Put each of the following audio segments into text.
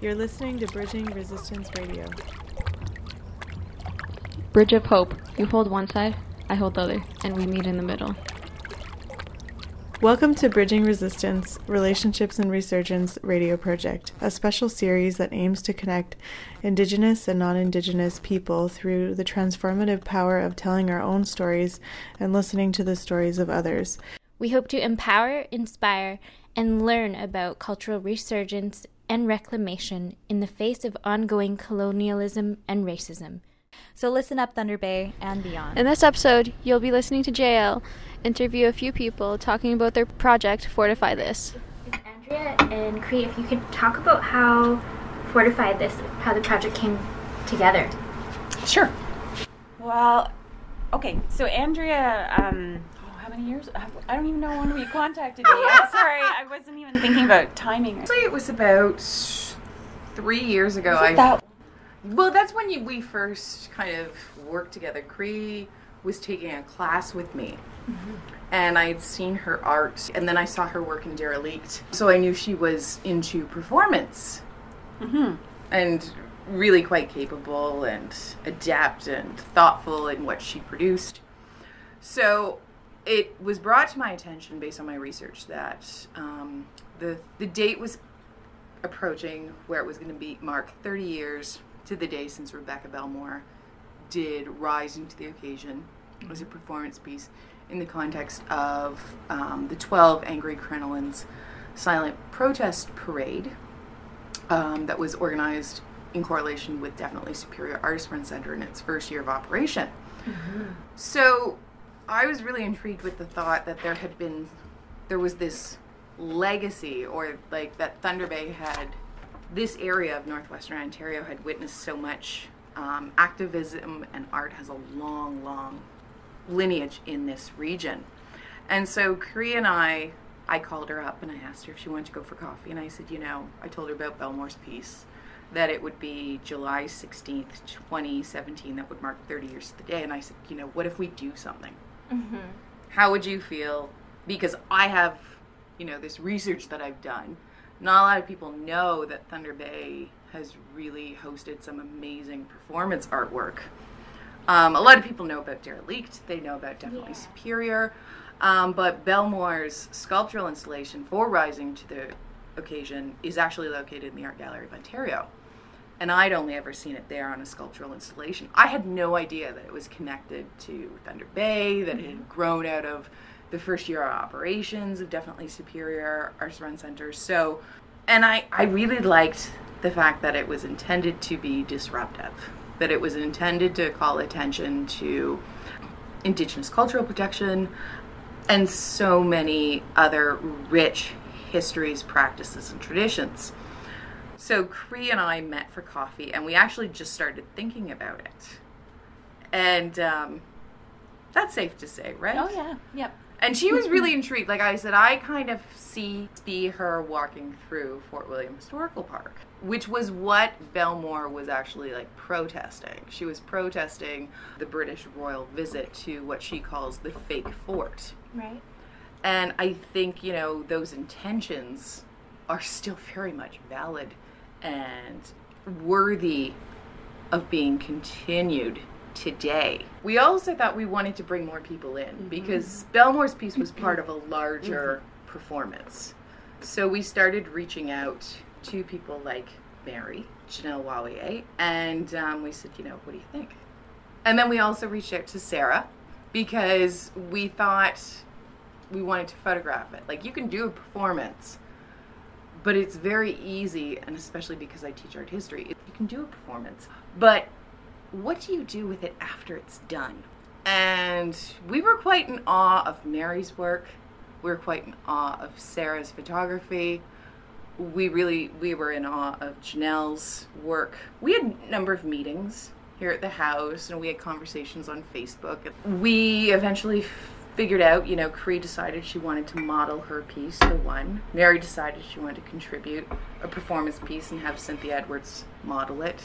You're listening to Bridging Resistance Radio. Bridge of Hope. You hold one side, I hold the other, and we meet in the middle. Welcome to Bridging Resistance Relationships and Resurgence Radio Project, a special series that aims to connect Indigenous and non Indigenous people through the transformative power of telling our own stories and listening to the stories of others. We hope to empower, inspire, and learn about cultural resurgence and reclamation in the face of ongoing colonialism and racism. So listen up, Thunder Bay and beyond. In this episode, you'll be listening to Jayal interview a few people talking about their project, Fortify This. Andrea and Cree, if you could talk about how Fortify This, how the project came together. Sure. Well, okay, so Andrea, um, how many years? I don't even know when we contacted me. I'm sorry, I wasn't even thinking about timing. Actually, it was about three years ago. Was I that well, that's when you, we first kind of worked together. Cree was taking a class with me, and I'd seen her art, and then I saw her work in Derelict, so I knew she was into performance, Mm-hmm. and really quite capable and adept and thoughtful in what she produced. So it was brought to my attention based on my research that um, the the date was approaching where it was going to be mark 30 years to the day since Rebecca Belmore did Rising to the Occasion. As a performance piece in the context of um, the 12 Angry Crinolines silent protest parade um, that was organized in correlation with Definitely Superior Artist Run Center in its first year of operation. So I was really intrigued with the thought that there had been, there was this legacy, or like that Thunder Bay had, this area of northwestern Ontario had witnessed so much um, activism and art has a long, long lineage in this region. And so Cree and I, I called her up and I asked her if she wanted to go for coffee. And I said, you know, I told her about Belmore's piece, that it would be July 16th, 2017, that would mark 30 years to the day. And I said, you know, what if we do something? How would you feel? Because I have, you know, this research that I've done. Not a lot of people know that Thunder Bay has really hosted some amazing performance artwork. Um, a lot of people know about Derelict. They know about Definitely Superior. Um, but Belmore's sculptural installation for Rising to the Occasion is actually located in the Art Gallery of Ontario. And I'd only ever seen it there on a sculptural installation. I had no idea that it was connected to Thunder Bay, that it had mm-hmm. grown out of the first year of operations of Definitely Superior Arts Run Center. So, and I, I really liked the fact that it was intended to be disruptive, that it was intended to call attention to Indigenous cultural protection and so many other rich histories, practices, and traditions. So Cree and I met for coffee, and we actually just started thinking about it. And um, that's safe to say, right? Oh yeah. Yep. And she was really intrigued. Like I said, I kind of see see her walking through Fort William Historical Park, which was what Belmore was actually like protesting. She was protesting the British royal visit to what she calls the fake fort. Right. And I think, you know, those intentions are still very much valid and worthy of being continued today. We also thought we wanted to bring more people in because Belmore's piece was part of a larger performance. So we started reaching out to people like Mary, Janelle Wawier, and um, we said, you know, what do you think? And then we also reached out to Sarah because we thought we wanted to photograph it. Like you can do a performance, but it's very easy, and especially because I teach art history, you can do a performance, but what do you do with it after it's done? And we were quite in awe of Mary's work. We were quite in awe of Sarah's photography. We really we were in awe of Janelle's work. We had a number of meetings here at the house, and we had conversations on Facebook. We eventually figured out, you know, Cree decided she wanted to model her piece, the one. Mary decided she wanted to contribute a performance piece and have Cynthia Edwards model it.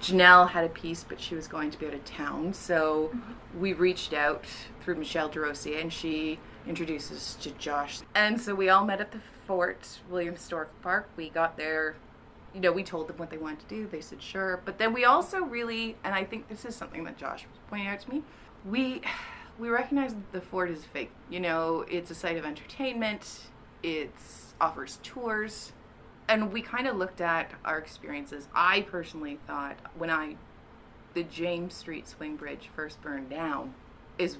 Janelle had a piece, but she was going to be out of town, so we reached out through Michelle DeRossier, and she introduced us to Josh. And so we all met at the Fort William Historical Park. We got there you know, we told them what they wanted to do. They said sure. But then we also really, and I think this is something that Josh was pointing out to me, we we recognize that the fort is fake. You know, it's a site of entertainment. It offers tours, and we kind of looked at our experiences. I personally thought when I the James Street swing bridge first burned down is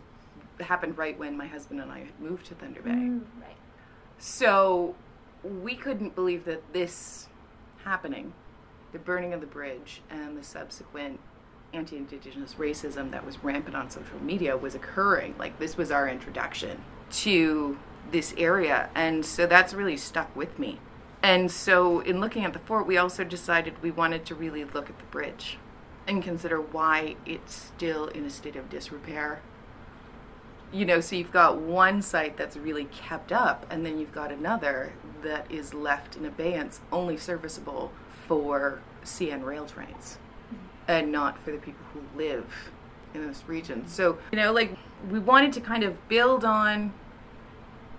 happened right when my husband and I had moved to Thunder Bay. Mm, right. So we couldn't believe that this happening, the burning of the bridge and the subsequent anti Indigenous racism that was rampant on social media was occurring. Like, this was our introduction to this area. And so that's really stuck with me. And so, in looking at the fort, we also decided we wanted to really look at the bridge and consider why it's still in a state of disrepair you know, so you've got one site that's really kept up, and then you've got another that is left in abeyance, only serviceable for CN rail trains and not for the people who live in this region. So, you know, like we wanted to kind of build on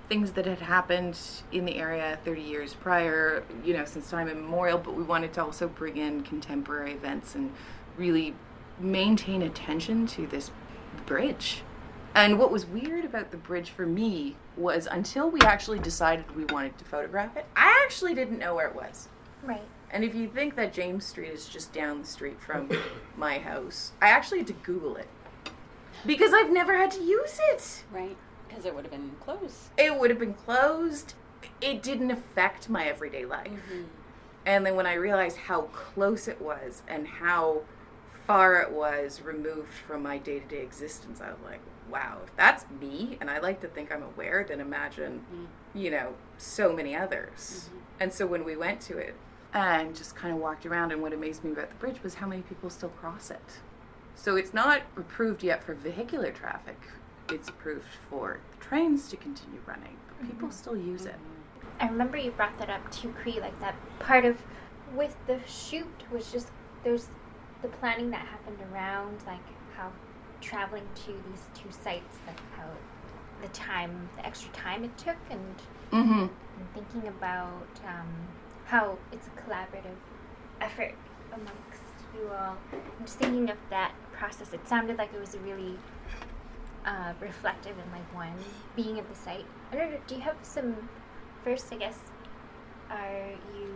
things that had happened in the area 30 years prior, you know, since time immemorial, but we wanted to also bring in contemporary events and really maintain attention to this bridge and what was weird about the bridge for me was until we actually decided we wanted to photograph it, I actually didn't know where it was. Right. And if you think that James Street is just down the street from my house, I actually had to Google it. Because I've never had to use it. Right. Because it would have been closed. It would have been closed. It didn't affect my everyday life. Mm-hmm. And then when I realized how close it was and how far it was removed from my day to day existence, I was like, wow, if that's me, and I like to think I'm aware, then imagine, mm-hmm. you know, so many others. Mm-hmm. And so when we went to it and just kind of walked around, and what amazed me about the bridge was how many people still cross it. So it's not approved yet for vehicular traffic, it's approved for the trains to continue running, but people mm-hmm. still use it. I remember you brought that up to Cree, like that part of with the shoot was just there's the planning that happened around like how traveling to these two sites, like how the time, the extra time it took, and, mm-hmm. and thinking about um, how it's a collaborative effort amongst you all. I'm just thinking of that process, it sounded like it was a really uh, reflective and like one being at the site. I don't know. Do you have some? First, I guess, are you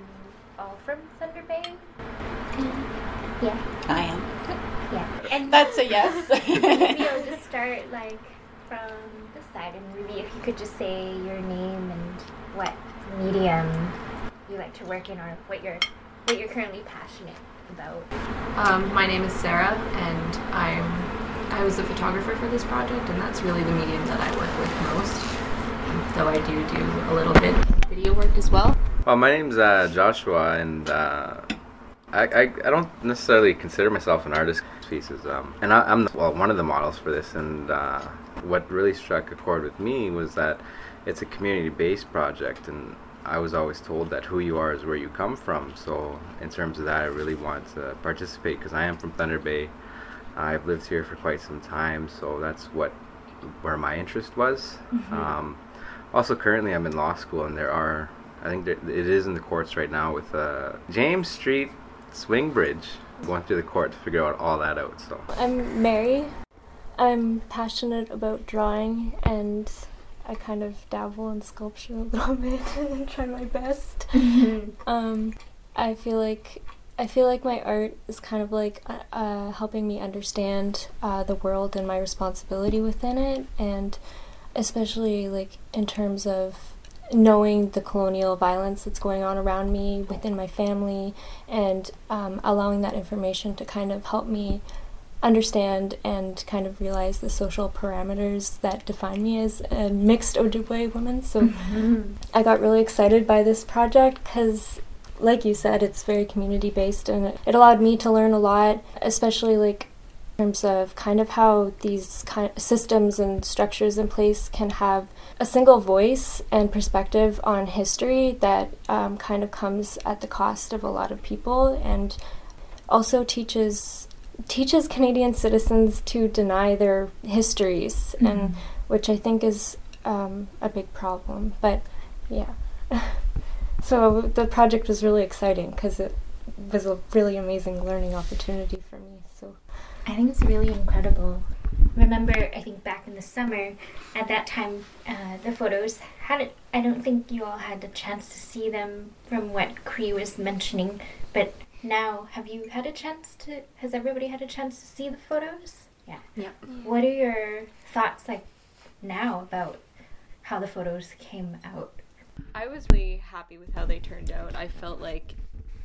all from Thunder Bay? Yeah. I am. Yeah. And That's a yes. maybe I'll just start like from the side and maybe if you could just say your name and what medium you like to work in or what you're what you're currently passionate about. Um, my name is Sarah and I'm I was a photographer for this project and that's really the medium that I work with most. Though I do do a little bit video work as well. Well, my name's uh, Joshua and uh, I, I, I, don't necessarily consider myself an artist pieces. Um, and I, am well one of the models for this. And uh, what really struck a chord with me was that it's a community-based project, and I was always told that who you are is where you come from. So in terms of that, I really want to participate because I am from Thunder Bay. I've lived here for quite some time, so that's what where my interest was. Mm-hmm. Um, also, currently I'm in law school, and there are I think there, it is in the courts right now with uh, James Street swing bridge. Going through the court to figure out all that out. So I'm Mary. I'm passionate about drawing and I kind of dabble in sculpture a little bit and try my best. Mm-hmm. um, I feel like I feel like my art is kind of like uh, uh, helping me understand uh, the world and my responsibility within it, and especially like in terms of knowing the colonial violence that's going on around me within my family and um, allowing that information to kind of help me understand and kind of realize the social parameters that define me as a mixed Ojibwe woman. So mm-hmm. I got really excited by this project because like you said, it's very community based and it allowed me to learn a lot, especially like in terms of kind of how these kind of systems and structures in place can have a single voice and perspective on history that um, kind of comes at the cost of a lot of people and also teaches teaches Canadian citizens to deny their histories mm-hmm. and which I think is um, a big problem but yeah so the project was really exciting because it was a really amazing learning opportunity for me. So I think it's really incredible. Remember, I think back in the summer, at that time, uh, the photos hadn't. I don't think you all had a chance to see them from what Cree was mentioning, but now, have you had a chance to? Has everybody had a chance to see the photos? Yeah. Yeah. What are your thoughts like now about how the photos came out? I was really happy with how they turned out. I felt like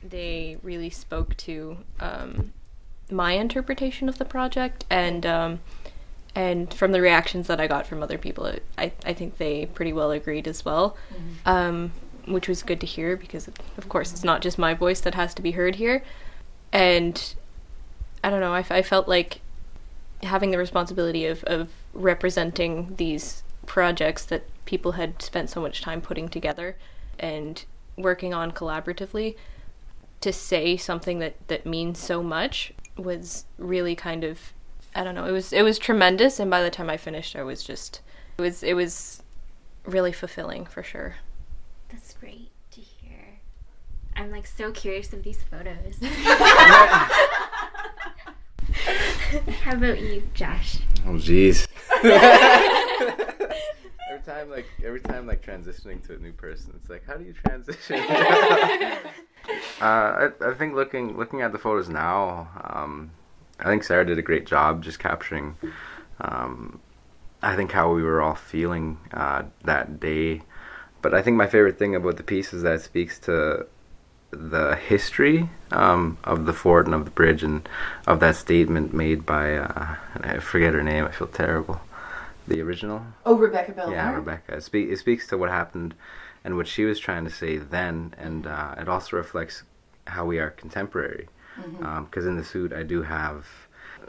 they really spoke to um, my interpretation of the project, and um, and from the reactions that I got from other people, I I think they pretty well agreed as well, um, which was good to hear because of course it's not just my voice that has to be heard here, and I don't know. I, felt like having the responsibility of of representing these projects that people had spent so much time putting together and working on collaboratively to say something that that means so much was really kind of I don't know it was it was tremendous and by the time I finished I was just it was it was really fulfilling for sure That's great to hear. I'm like so curious of these photos. How about you, Josh? Oh jeez. every time like every time like transitioning to a new person, it's like how do you transition? uh, I, I think looking looking at the photos now, um, I think Sarah did a great job just capturing. Um, I think how we were all feeling uh, that day, but I think my favorite thing about the piece is that it speaks to the history um, of the fort and of the bridge and of that statement made by uh, I forget her name. I feel terrible. The original. Oh, Rebecca Belmore. Yeah, Rebecca. It, spe- it speaks to what happened and what she was trying to say then, and uh, it also reflects how we are contemporary. Because in the suit, I do have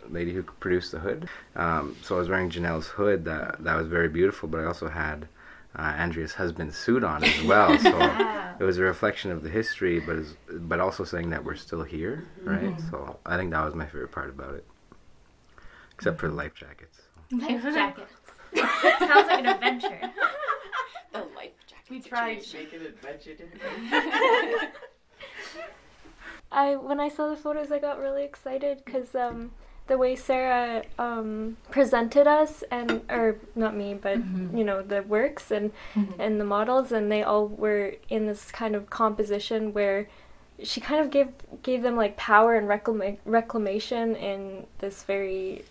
a lady who produced the hood. Um, so I was wearing Janelle's hood. That that was very beautiful. But I also had uh, Andrea's husband's sued on as well. So it was a reflection of the history, but is, but also saying that we're still here, right? So I think that was my favorite part about it, except for the life jackets. Life jackets. Sounds like an adventure. The life jacket. We tried to make it adventure. I when I saw the photos, I got really excited because um, the way Sarah um, presented us and or not me, but you know the works and and the models, and they all were in this kind of composition where she kind of gave gave them like power and reclama- reclamation in this very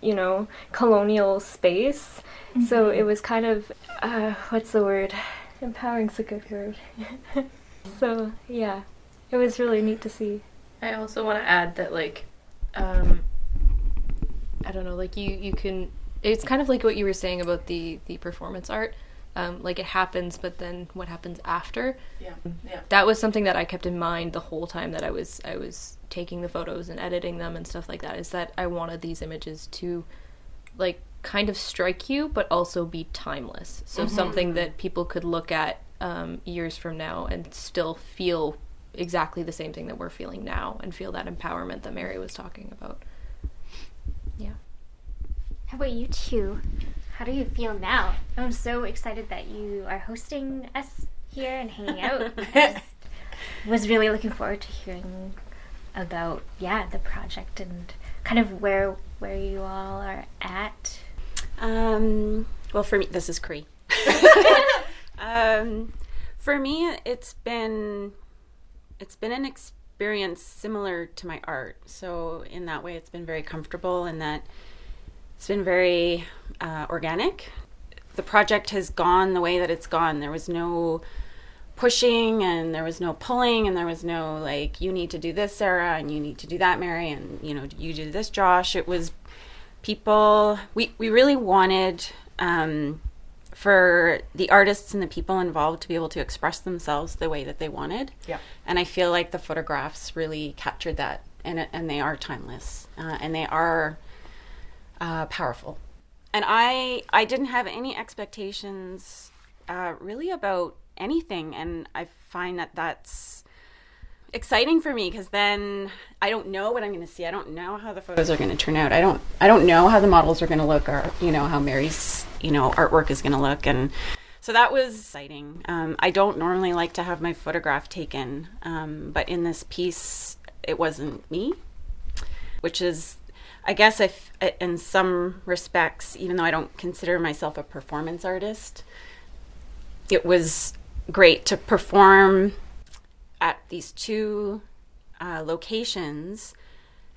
you know colonial space. So it was kind of uh, what's the word? Empowering's a good word. so yeah, it was really neat to see. I also want to add that like um I don't know like you you can it's kind of like what you were saying about the the performance art. Um like it happens but then what happens after? Yeah, yeah. that was something that I kept in mind the whole time that I was I was taking the photos and editing them and stuff like that is that I wanted these images to like kind of strike you but also be timeless. So something that people could look at um, years from now and still feel exactly the same thing that we're feeling now and feel that empowerment that Mary was talking about How about you two? How do you feel now? I'm so excited that you are hosting us here and hanging out. I was really looking forward to hearing about yeah the project and kind of where where you all are at. Um, well, for me, this is Cree. um, for me, it's been it's been an experience similar to my art. So in that way, it's been very comfortable, in that it's been very uh, organic. The project has gone the way that it's gone. There was no pushing and there was no pulling and there was no like you need to do this sarah and you need to do that mary and you know you do this josh it was people we, we really wanted um, for the artists and the people involved to be able to express themselves the way that they wanted Yeah. and i feel like the photographs really captured that and, and they are timeless uh, and they are uh, powerful and i i didn't have any expectations uh, really about anything and i find that that's exciting for me because then I don't know what I'm going to see. I don't know how the photos are going to turn out. I don't I don't know how the models are going to look or you know how Mary's you know artwork is going to look and so that was exciting. Um, I don't normally like to have my photograph taken, um, but in this piece, it wasn't me, which is, I guess, if in some respects, even though I don't consider myself a performance artist, it was great to perform at these two uh, locations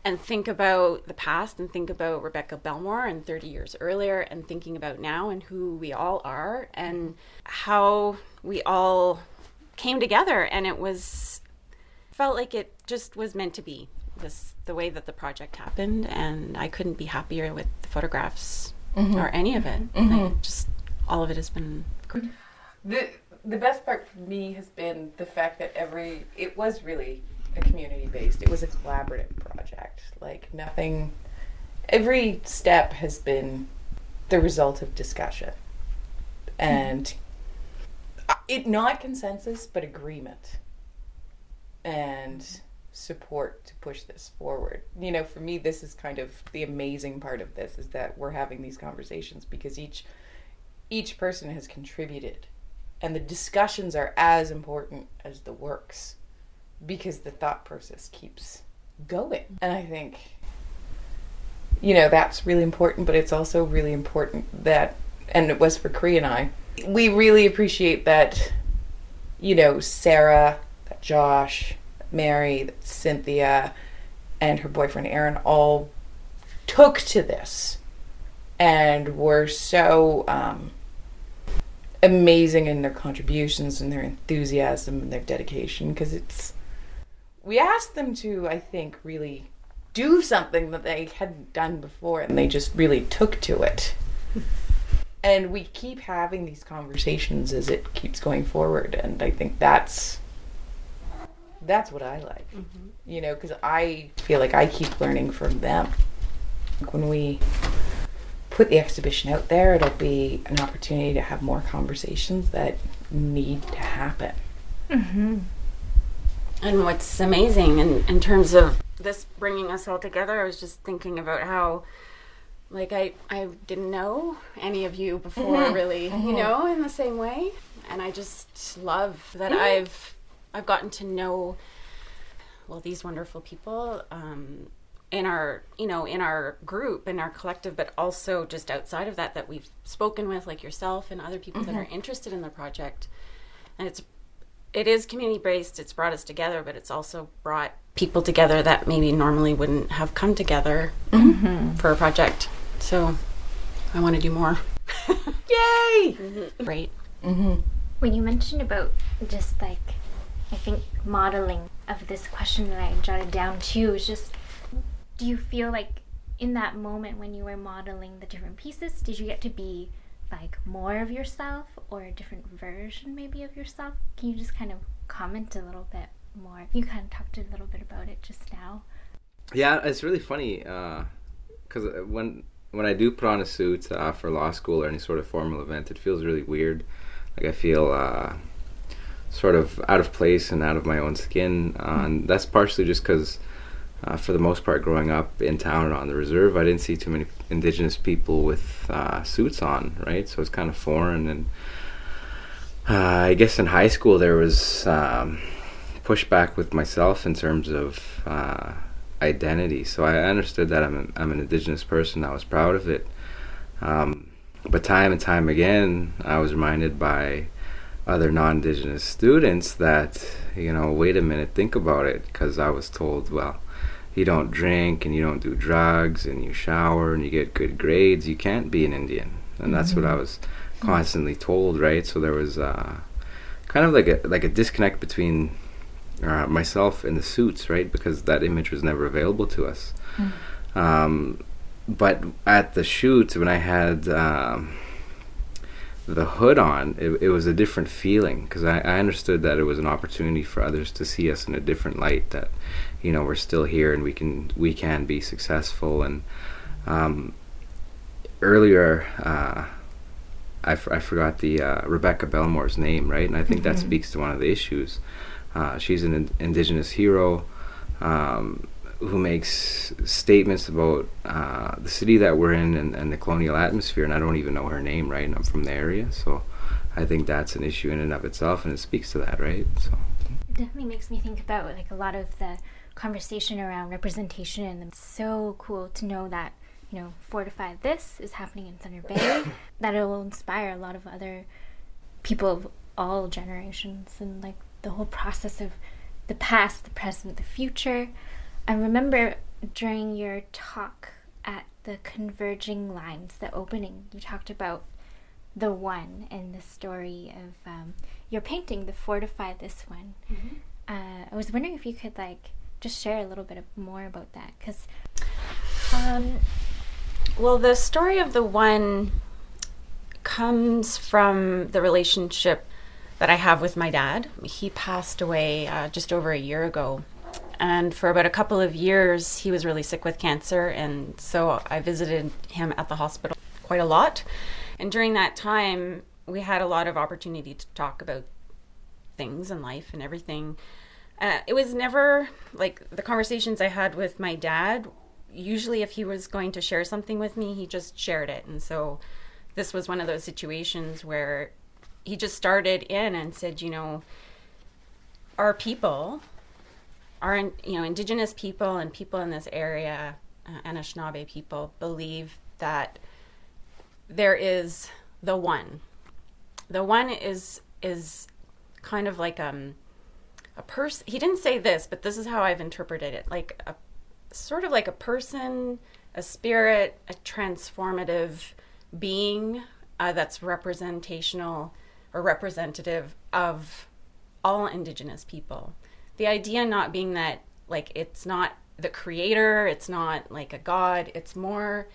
and think about the past and think about Rebecca Belmore and 30 years earlier and thinking about now and who we all are and how we all came together. And it was felt like it just was meant to be this the way that the project happened and I couldn't be happier with the photographs mm-hmm. or any of it mm-hmm. like just all of it has been great. the the best part for me has been the fact that every it was really a community based. It was a collaborative project. Like nothing every step has been the result of discussion. And it not consensus but agreement. And support to push this forward. You know, for me this is kind of the amazing part of this is that we're having these conversations because each each person has contributed and the discussions are as important as the works because the thought process keeps going. And I think, you know, that's really important, but it's also really important that, and it was for Cree and I, we really appreciate that, you know, Sarah, that Josh, Mary, Cynthia, and her boyfriend Aaron all took to this and were so um, amazing in their contributions and their enthusiasm and their dedication because it's we asked them to i think really do something that they hadn't done before and they just really took to it. And we keep having these conversations as it keeps going forward and i think that's that's what i like mm-hmm. you know because i feel like i keep learning from them when we put the exhibition out there, it'll be an opportunity to have more conversations that need to happen. Mm-hmm. And what's amazing in, in terms of this bringing us all together, I was just thinking about how, like, I, I didn't know any of you before, mm-hmm. really, mm-hmm. you know, in the same way. And I just love that mm-hmm. I've I've gotten to know well these wonderful people um, in our you know in our group in our collective but also just outside of that that we've spoken with like yourself and other people mm-hmm. that are interested in the project and it's it is community based it's brought us together but it's also brought people together that maybe normally wouldn't have come together mm-hmm. for a project so i want to do more yay mm-hmm. right mm-hmm. when you mentioned about just like i think modeling of this question that i jotted down too is just do you feel like in that moment when you were modeling the different pieces, did you get to be like more of yourself or a different version maybe of yourself? Can you just kind of comment a little bit more? You kind of talked a little bit about it just now. Yeah, it's really funny because uh, when when I do put on a suit uh, for law school or any sort of formal event, it feels really weird. Like I feel uh, sort of out of place and out of my own skin, uh, and that's partially just because uh, for the most part, growing up in town on the reserve, I didn't see too many indigenous people with uh, suits on, right? So it's kind of foreign. And uh, I guess in high school there was um, pushback with myself in terms of uh, identity. So I understood that I'm, an, I'm an indigenous person. I was proud of it. Um, but time and time again, I was reminded by other non-indigenous students that you know wait a minute think about it because i was told well you don't drink and you don't do drugs and you shower and you get good grades, you can't be an Indian. And that's mm-hmm. what I mm-hmm. was constantly told, right? So there was uh, kind of like a like a disconnect between uh, myself and the suits, right? Because that image was never available to us. Mm. Um, but at the shoot, when I had um, the hood on, it, it, was a different feeling because I, I, understood that it was an opportunity for others to see us in a different light. That you know we're still here and we can we can be successful and um, earlier uh, I, f- I forgot the uh, Rebecca Belmore's name right and I think mm-hmm. that speaks to one of the issues uh, she's an in- indigenous hero um, who makes statements about uh, the city that we're in and, and, the colonial atmosphere and I don't even know her name right and I'm from the area so I think that's an issue in and of itself, and it speaks to that, right? So It definitely makes me think about like a lot of the conversation around representation, and it's so cool to know that you know Fortify This is happening in Thunder Bay. that it will inspire a lot of other people of all generations, and like the whole process of the past, the present, the future. I remember during your talk at the Converging Lines, the opening, you talked about the one and the story of um, your painting, the Fortify This one. Uh, I was wondering if you could like just share a little bit more about that, because Um, well, the story of the one comes from the relationship that I have with my dad. He passed away uh, just over a year ago. And for about a couple of years, he was really sick with cancer. And so I visited him at the hospital quite a lot. And during that time, we had a lot of opportunity to talk about things and life and everything. Uh, it was never like the conversations I had with my dad. Usually, if he was going to share something with me, he just shared it. And so this was one of those situations where he just started in and said, you know, our people, our you know indigenous people and people in this area, uh, Anishinaabe people, believe that there is the one. The one is is kind of like um a person. He didn't say this, but this is how I've interpreted it. Like a sort of like a person, a spirit, a transformative being uh, that's representational or representative of all indigenous people. The idea not being that like it's not the creator, it's not like a god, it's more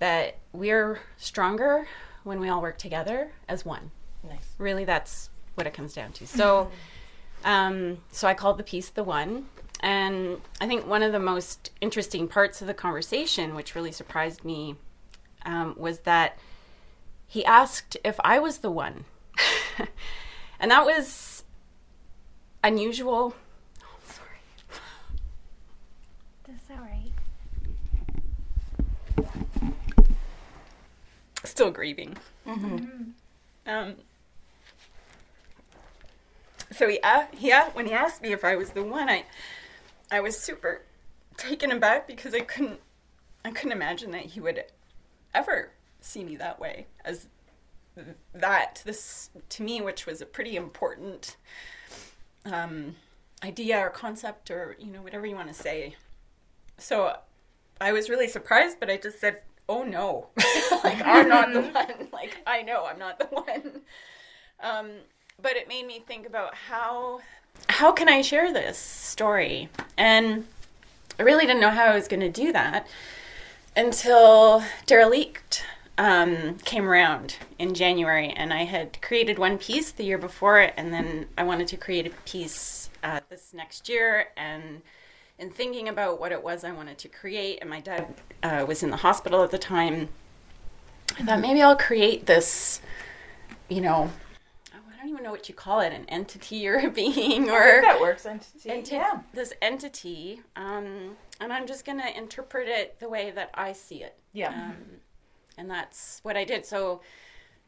that we're stronger when we all work together as one. Nice. Really, that's what it comes down to. So, um, so I called the piece the one, and I think one of the most interesting parts of the conversation, which really surprised me, um, was that he asked if I was the one, and that was unusual. that's all right. Still grieving. Um, so he, uh, he uh, when he asked me if I was the one, I, I was super taken aback because I couldn't, I couldn't imagine that he would ever see me that way as that. This to me, which was a pretty important um, idea or concept or you know whatever you want to say. So I was really surprised, but I just said, "Oh no, like I'm not the one. Like I know I'm not the one." Um, but it made me think about how how can I share this story, and I really didn't know how I was going to do that until Derelict um, came around in January, and I had created one piece the year before it, and then I wanted to create a piece uh, this next year, and in thinking about what it was I wanted to create, and my dad uh, was in the hospital at the time, I thought maybe I'll create this, you know, oh, I don't even know what you call it, an entity or a being or that works. Entity. enti- yeah. this entity, um, and I'm just going to interpret it the way that I see it. Yeah. Um, and that's what I did. So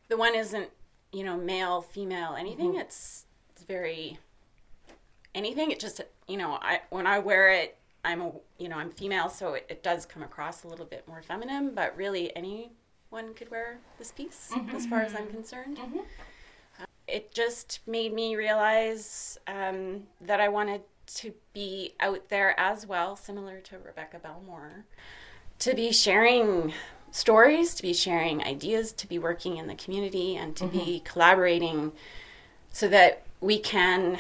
the one isn't, you know, male, female, anything. Mm-hmm. It's it's very anything. It just, you know, I when I wear it, I'm a, you know, I'm female, so it, it does come across a little bit more feminine. But really, anyone could wear this piece, Mm-hmm. as far as I'm concerned. Uh, It just made me realize um, that I wanted to be out there as well, similar to Rebecca Belmore, to be sharing stories, to be sharing ideas, to be working in the community, and to be collaborating so that we can,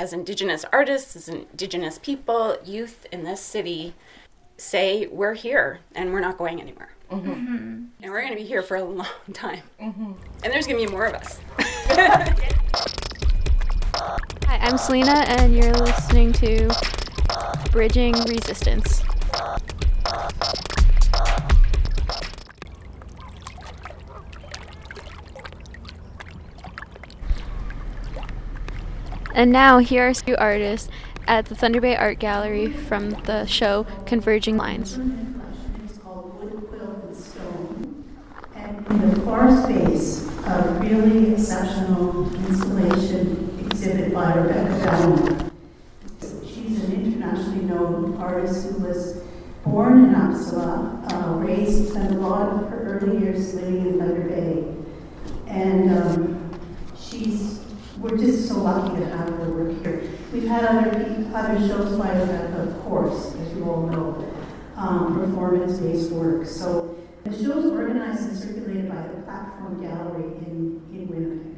as Indigenous artists, as Indigenous people, youth in this city, say, we're here and we're not going anywhere. Mm-hmm. Mm-hmm. And we're going to be here for a long time. Mm-hmm. And there's going to be more of us. Hi, I'm Selena, and you're listening to Bridging Resistance. And now, here are two artists at the Thunder Bay Art Gallery from the show Converging Lines. And In the far space, a really exceptional installation exhibit by Rebecca Belmore. She's an internationally known artist who was born in Upsala, uh, raised, spent a lot of her early years living in Thunder Bay. And um, we're just so lucky to have her work here. We've had other, other shows by Rebecca, of course, as you all know, um, performance-based work. So the show's organized and circulated by the Platform Gallery in, in Winnipeg.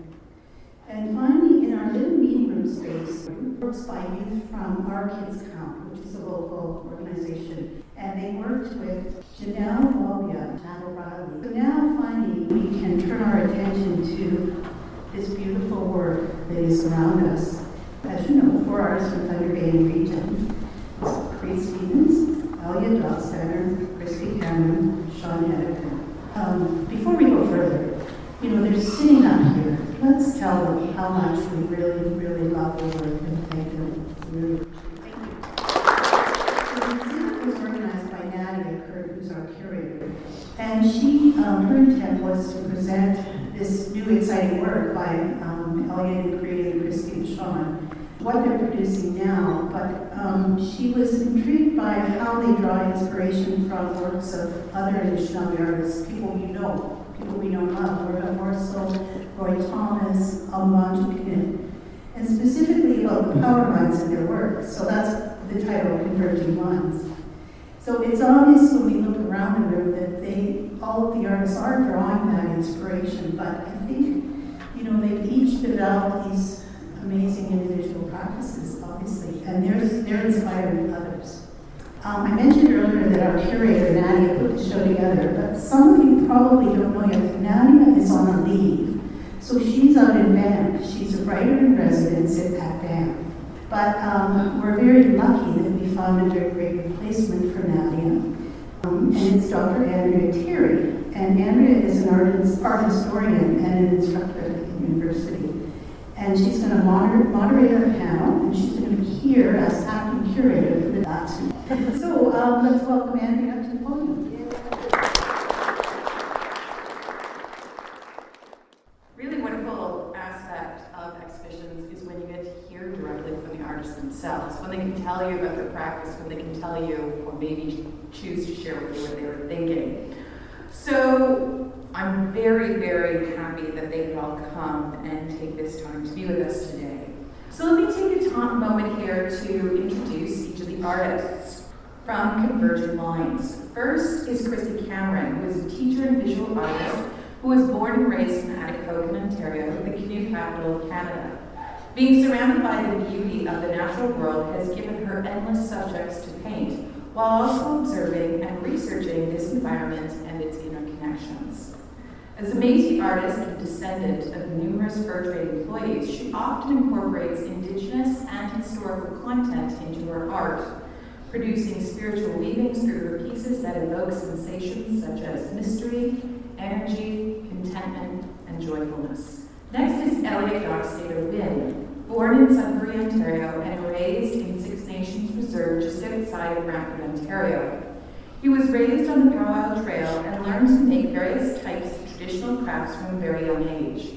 And finally, in our little meeting room space, works by youth from Our Kids Count, which is a local organization. And they worked with Janelle Walbia, Matt O'Reilly. So now finally we can turn our attention to this beautiful work that is around us. As you know, four artists from Thunder Bay region. Cree Stevens, Elliot Doxtater, Kristy Cameron, Shaun Hedican. Um, before we go further, you know, they're sitting up here. Let's tell them how much we really, really love their work and thank them. Really Thank you. The was organized by who's our curator. And she, um, her intent was to present this new exciting work by um, Elliot and Cree and Kristy and Shaun what they're producing now, but um, she was intrigued by how they draw inspiration from works of other Anishinaabe artists, people you know, people we know love, Loretta Morso, Roy Thomas, Almanju Pinit, and specifically about the power lines in their work. So that's the title, Converging Lines. So it's obvious when we look around the room that they, all of the artists are drawing that inspiration, but I think, you know, they've each developed these amazing individual practices, obviously, and they're, they're inspiring others. Um, I mentioned earlier that our curator, Nadia, put the show together, but some of you probably don't know yet, Nadia is on a leave. So she's out in Banff. She's a writer in residence at, Banff. But um, we're very lucky that we found a great replacement for Nadia. Um, and it's Dr. Andrea Terry. And Andrea is an art, art historian and an instructor at the university and she's going to moder- moderate our panel, and she's going to be here as acting curator for the last. so um, let's welcome Andrea to the podium. Really wonderful aspect of exhibitions is when you get to hear directly from the artists themselves, when they can tell you about their practice, when they can tell you, or maybe choose to share with you what they were thinking. So I'm very, very happy that they could all come and take this time to be with us today. So let me take a moment here to introduce each of the artists from Convergent Lines. First is Kristy Cameron, who is a teacher and visual artist who was born and raised in Atikokan, Ontario, the canoe capital of Canada. Being surrounded by the beauty of the natural world has given her endless subjects to paint, while also observing and researching this environment and its interconnections. As a Métis artist and descendant of numerous fur trade employees, she often incorporates Indigenous and historical content into her art, producing spiritual weavings through her pieces that evoke sensations such as mystery, energy, contentment, and joyfulness. Next is Elliot Doxtater Wynn, born in Sudbury, Ontario, and raised in Nations Preserve just outside of Brantford, Ontario. He was raised on the Powwow Trail and learned to make various types of traditional crafts from a very young age.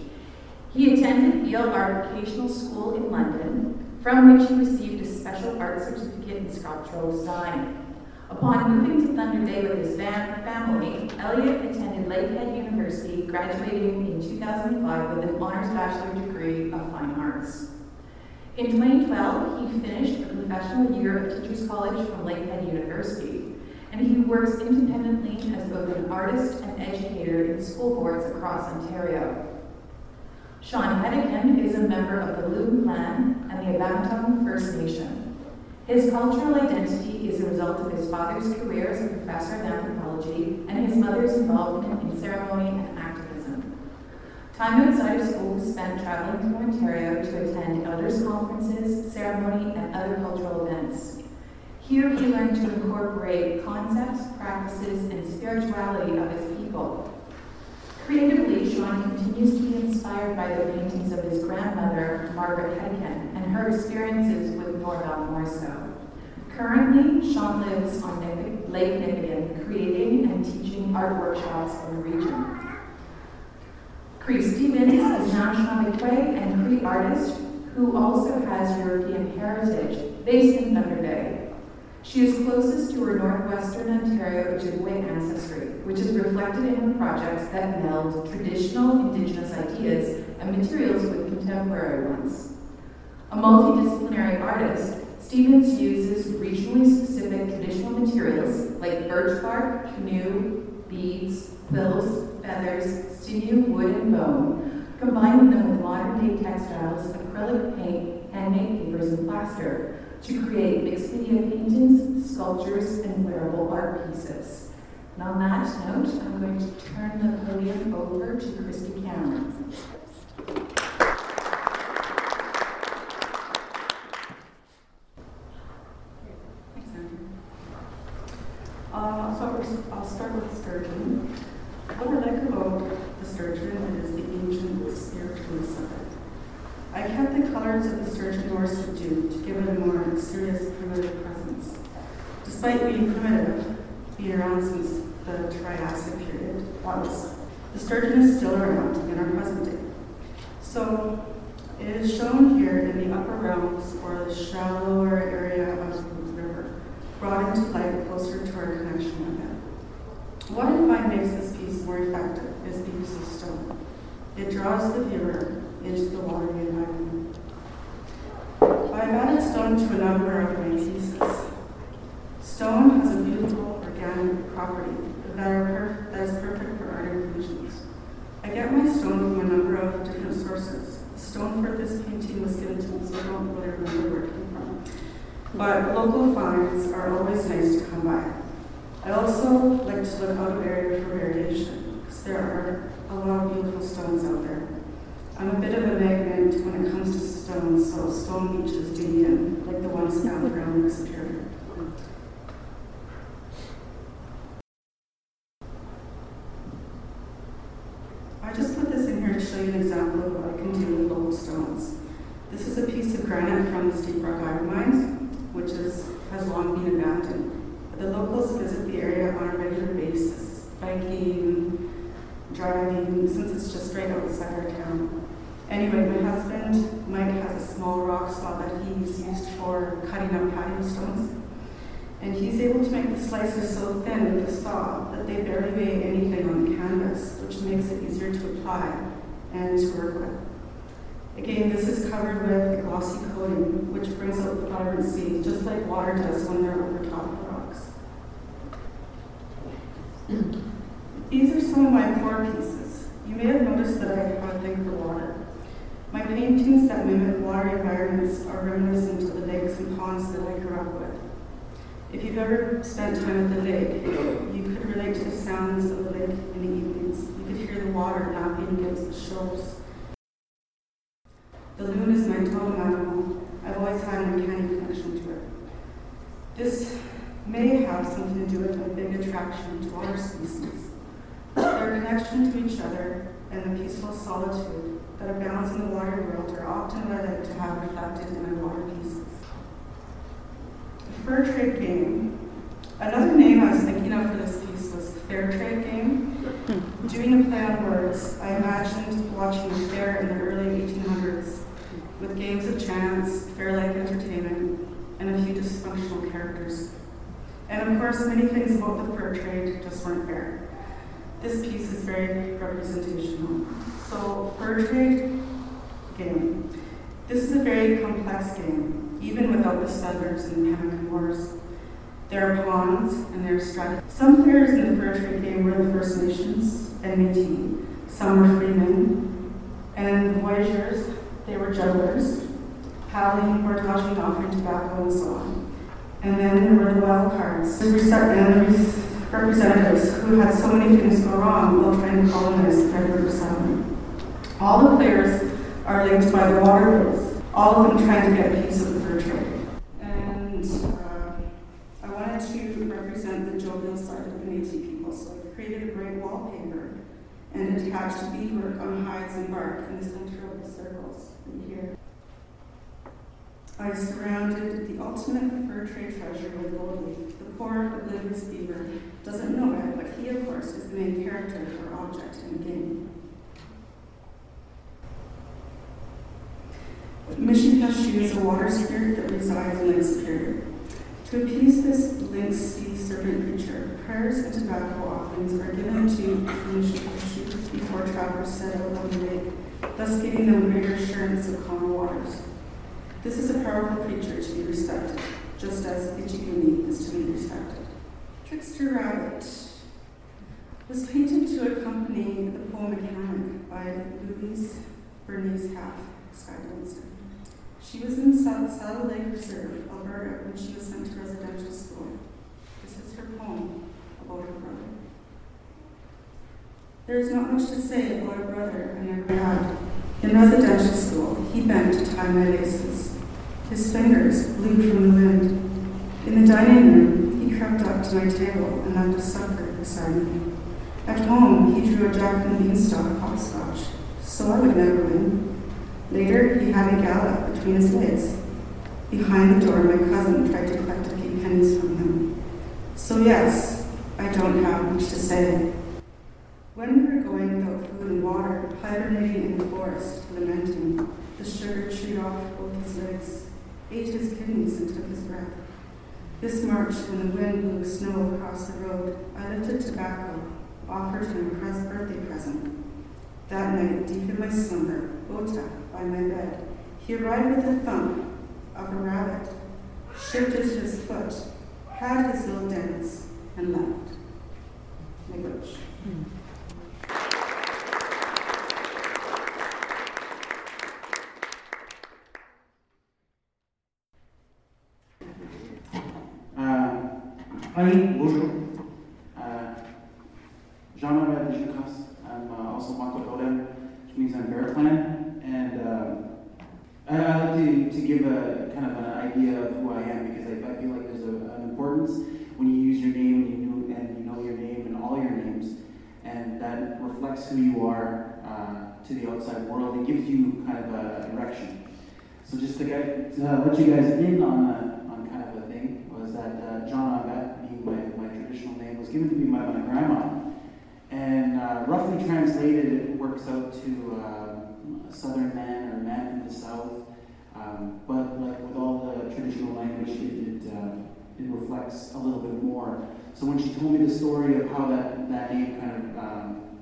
He attended Beal Art Vocational School in London, from which he received a special art certificate in sculptural design. Upon moving to Thunder Bay with his family, Elliot attended Lakehead University, graduating in 2005 with an honors bachelor degree of fine arts. In 2012, he finished professional year of Teachers College from Lakehead University, and he works independently as both an artist and educator in school boards across Ontario. Shaun Hedican is a member of the Loon Clan and the Abattown First Nation. His cultural identity is a result of his father's career as a professor of anthropology and his mother's involvement in ceremony. Time outside of school was spent traveling to Ontario to attend elders' conferences, ceremony, and other cultural events. Here he learned to incorporate concepts, practices, and spirituality of his people. Creatively, Shaun continues to be inspired by the paintings of his grandmother, Margaret Hedican, and her experiences with Norval Morrisseau. Currently, Shaun lives on Lake Nipigon, creating and teaching art workshops in the region. Cree Stevens is an Anishinaabe and Cree artist who also has European heritage, based in Thunder Bay. She is closest to her Northwestern Ontario Ojibwe ancestry, which is reflected in her projects that meld traditional Indigenous ideas and materials with contemporary ones. A multidisciplinary artist, Stevens uses regionally specific traditional materials like birch bark, canoe, beads, quills, feathers, sinew, wood, and bone, combining them with modern day textiles, acrylic paint, handmade papers, and plaster to create mixed media paintings, sculptures, and wearable art pieces. And on that note, I'm going to turn the podium over to Kristy Cameron. Uh, so I'll start with sturgeon. Sturgeon is the ancient spiritualness of it. I kept the colors of the sturgeon more subdued to give it a more serious primitive presence. Despite being primitive, being around since the Triassic period, was, the sturgeon is still around in our present day. So it is shown here in the upper realms or the shallower area of the river, brought into light closer to our connection with it. What I find makes this piece more effective is the use of stone. It draws the viewer into the watery environment. I've added stone to a number of my pieces. Stone has a beautiful organic property that, that is perfect for art inclusions. I get my stone from a number of different sources. The stone for this painting was given to me, so I don't really remember where it came from. But local finds are always nice to come by. I also like to look out of area for variation, there are a lot of beautiful stones out there. I'm a bit of a magnet when it comes to stones, so stone beaches do me in, like the ones found around Lake Superior. I just put this in here to show you an example of what I can do with old stones. This is a piece of granite from the Steep Rock Iron Mines, which is, has long been abandoned. The locals visit the area on a regular basis, biking, driving, since it's just right outside our town. Anyway, my husband, Mike, has a small rock saw that he's used for cutting up patio stones. And he's able to make the slices so thin with the saw that they barely weigh anything on the canvas, which makes it easier to apply and to work with. Again, this is covered with glossy coating, which brings out the vibrancy, just like water does when they're over top of rocks. These are some of my core pieces. You may have noticed that I have a thing for water. My paintings that mimic water environments are reminiscent of the lakes and ponds that I grew up with. If you've ever spent time at the lake, you could relate to the sounds of the lake in the evenings. You could hear the water lapping against the shores. The loon is my totem animal. I've always had an uncanny connection to it. This may have something to do with my big attraction to water species. Their connection to each other and the peaceful solitude that abounds in the water world are often like to have reflected in my water pieces. The fur trade game. Another name I was thinking of for this piece was fair trade game. Hmm. Doing a play on words, I imagined watching a fair in the early 1800s with games of chance, fair-like entertainment, and a few dysfunctional characters. And of course, many things about the fur trade just weren't fair. This piece is very representational. So, fur trade game. This is a very complex game, even without the settlers and the Wars. There are pawns and there are strategies. Some players in the fur trade game were the First Nations and Métis. Some were freemen. And the voyageurs, they were jugglers, paddling, or portaging, offering tobacco, and so on. And then there were the wild cards, the representatives who had so many things go wrong while trying to colonize the Red River settlement. All the players are linked by the water bills, all of them trying to get a piece of the fur trade. And uh, I wanted to represent the jovial side of the Métis people, so I created a great wallpaper and attached beadwork on hides and bark in the center of the circles in here. I surrounded the ultimate fur trade treasure with gold leaf. The poor, oblivious beaver doesn't know it, but he, of course, is the main character or object in the game. Mishikashu is a water spirit that resides in Lake Superior. To appease this link sea serpent creature, prayers and tobacco offerings are given to Mishikashu before travelers set out on the lake, thus giving them greater assurance of calm waters. This is a powerful creature to be respected, just as Ichiguni is to be respected. Trickster Rabbit was painted to accompany the poem Mechanic by Louise Bernice Halfe, Sky Winston. She was in South Saddle Lake Reserve, Alberta, when she was sent to residential school. This is her poem about her brother. There is not much to say about a brother I never had. In residential school, he bent to tie my laces. His fingers blew from the wind. In the dining room, he crept up to my table and left a sucker beside me. At home, he drew a Jack and Beanstalk hopscotch, so I would never win. Later, he had me gallop between his legs. Behind the door, my cousin tried to collect a few pennies from him. So, yes, I don't have much to say. When we were going without food and water, hibernating in the forest, lamenting, the sugar chewed off both his legs, ate his kidneys and took his breath. This March, when the wind blew snow across the road, I lifted tobacco, offered him a birthday present. That night, deep in my slumber, Ota, by my bed, he arrived with a thump of a rabbit, shifted his foot, had his little dance, and left. Language. Uh, hi, bonjour. Uh, Jean-Noël Ducas. I'm uh, also Makotoda, which means I'm Bear Clan. And um, I, I like to, to give a kind of an idea of who I am because I, I feel like there's a, an importance when you use your name and you, know, and you know your name and all your names. And that reflects who you are uh, to the outside world. It gives you kind of a direction. So just to, get, to let you guys in on, on kind of a thing was that uh, John my traditional name, was given to me by my grandma. And uh, roughly translated, it works out to uh, southern man or man from the south. Um, but like with all the traditional language, it, it, uh, it reflects a little bit more. So when she told me the story of how that, that name kind of um,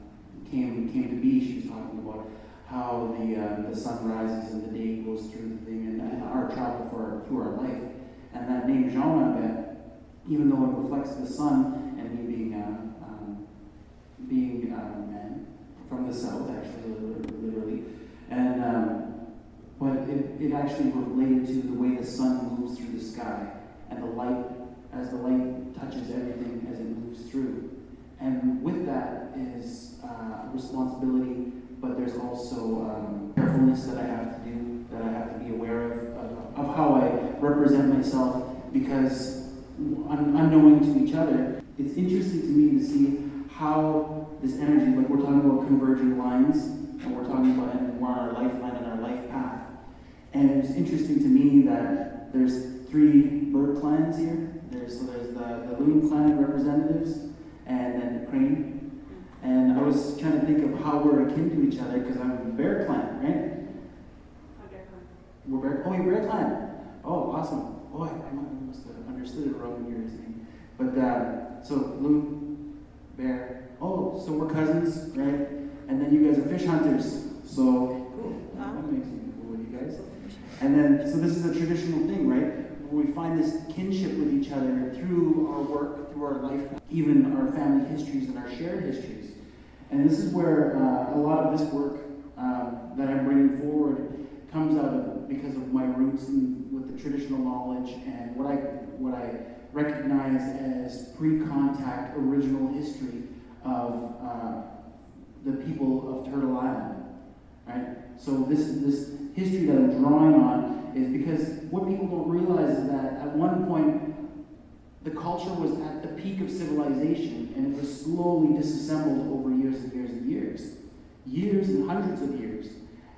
came, came to be, she was talking about how the, uh, the sun rises and the day goes through the thing and, and our travel for, through our life. And that name Jean even though it reflects the sun and me being uh, um, being um, man from the south, actually, literally, and um, but it, it actually related to the way the sun moves through the sky and the light as the light touches everything as it moves through. And with that is uh, responsibility, but there's also um, carefulness that I have to do, that I have to be aware of, of, of how I represent myself, because un- unknowing to each other, it's interesting to me to see how this energy, like we're talking about converging lines, and we're talking about and we're on our lifeline and our life path. And it's interesting to me that there's three bird clans here. There's so there's the, the loon clan representatives, and then the crane. And I was trying to think of how we're akin to each other because I'm a bear clan, right? Oh, we're bear. Oh, you're bear clan. Oh, awesome. Oh, I, I must have understood it wrong when you were saying. But uh, so loon, bear. Oh, so we're cousins, right? And then you guys are fish hunters. So cool. that makes you cool, with you guys. And then, so this is a traditional thing, right? Where we find this kinship with each other through our work, through our life, even our family histories and our shared histories. And this is where uh, a lot of this work um, that I'm bringing forward comes out of because of my roots in, with the traditional knowledge and what I what I recognize as pre-contact original history of uh, the people of Turtle Island, right? So this this history that I'm drawing on is because what people don't realize is that at one point the culture was at the peak of civilization and it was slowly disassembled over years and years and years, years and hundreds of years,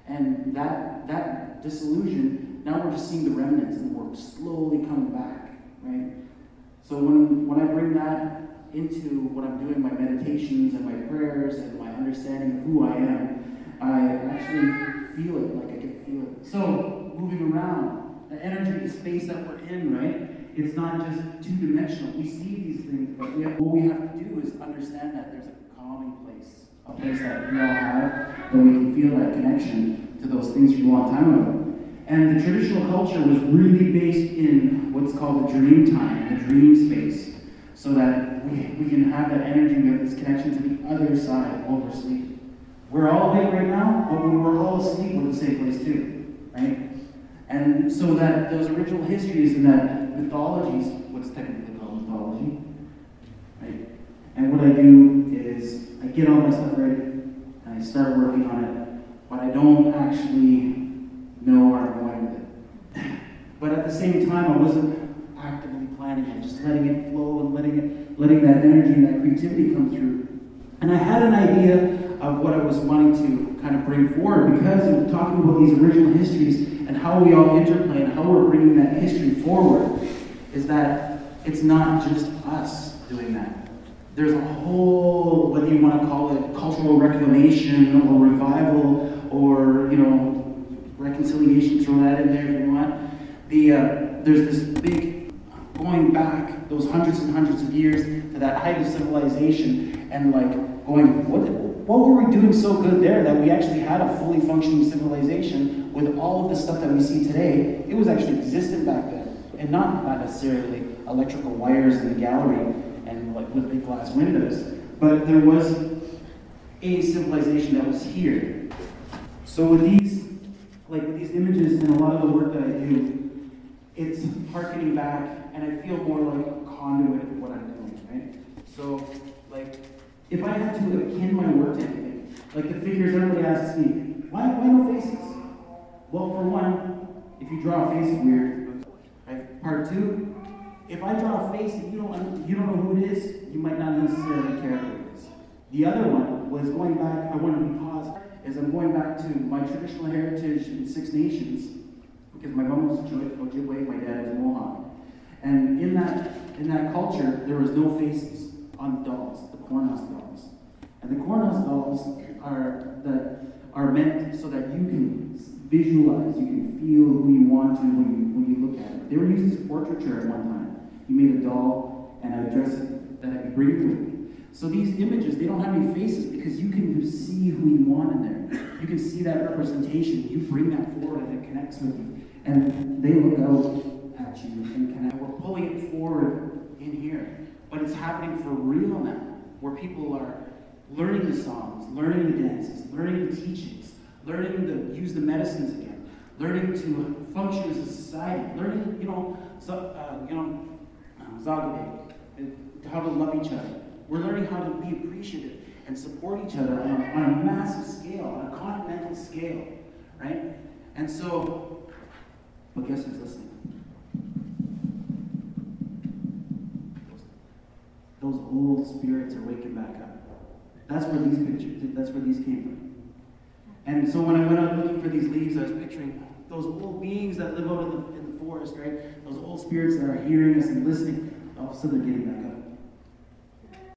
and that that disillusion now we're just seeing the remnants and we're slowly coming back, right? So when when I bring that into what I'm doing, my meditations and my prayers and my understanding of who I am, I actually feel it, like I can feel it. So moving around, the energy, the space that we're in, right? It's not just two dimensional. We see these things, but we have, what we have to do is understand that there's a calming place, a place that we all have, that we can feel that connection to those things from a long time ago. And the traditional culture was really based in what's called the dream time, the dream space, so that we, we can have that energy, we have this connection to the other side while we're sleeping. We're all awake right now, but when we're all asleep, we're in the same place too, right? And so that those original histories and that mythologies, what's technically called mythology, right? And what I do is I get all my stuff ready and I start working on it, but I don't actually know where I'm going with it. But at the same time, I wasn't actively planning it, just letting it flow and letting it, letting that energy and that creativity come through. And I had an idea of what I was wanting to kind of bring forward because of talking about these original histories and how we all interplay and how we're bringing that history forward. Is that it's not just us doing that. There's a whole, whether you want to call it cultural reclamation or revival or you know reconciliation, throw that in there if you want. The uh, there's this big going back those hundreds and hundreds of years to that height of civilization and like going what what were we doing so good there that we actually had a fully functioning civilization with all of the stuff that we see today? It was actually existent back then, and not, not necessarily electrical wires in the gallery and like with big glass windows, but there was a civilization that was here. So with these, like with these images and a lot of the work that I do, it's harkening back, and I feel more like a conduit of what I'm doing, right? So, like, if I had to akin my work to anything, like the figures, everybody asks me, why, why no faces? Well, for one, if you draw a face, weird. Right? Part two, if I draw a face and you don't, you don't know who it is, you might not necessarily care who it is. The other one was going back, I wanted to be paused, is I'm going back to my traditional heritage in Six Nations, because my mom was Ojibwe, my dad was Mohawk. And in that, in that culture, there was no faces on the dolls, the cornhusk dolls. And the cornhusk dolls are that are meant so that you can visualize, you can feel who you want to when you when you look at it. They were used as portraiture at one time. You made a doll and a dress that I could bring with me. So these images, they don't have any faces because you can see who you want in there. You can see that representation. You bring that forward and it connects with you. And they look out at you and connect. We're pulling it forward in here. But it's happening for real now, where people are learning the songs, learning the dances, learning the teachings, learning to use the medicines again, learning to function as a society, learning, you know, so, uh, you know, Zagade, uh, how to love each other. We're learning how to be appreciative and support each other on a, on a massive scale, on a continental scale, right? And so, but guess who's listening? those old spirits are waking back up. That's where these pictures, that's where these came from. And so when I went out looking for these leaves, I was picturing those old beings that live out in the, in the forest, right? Those old spirits that are hearing us and listening. All of a sudden, they're getting back up.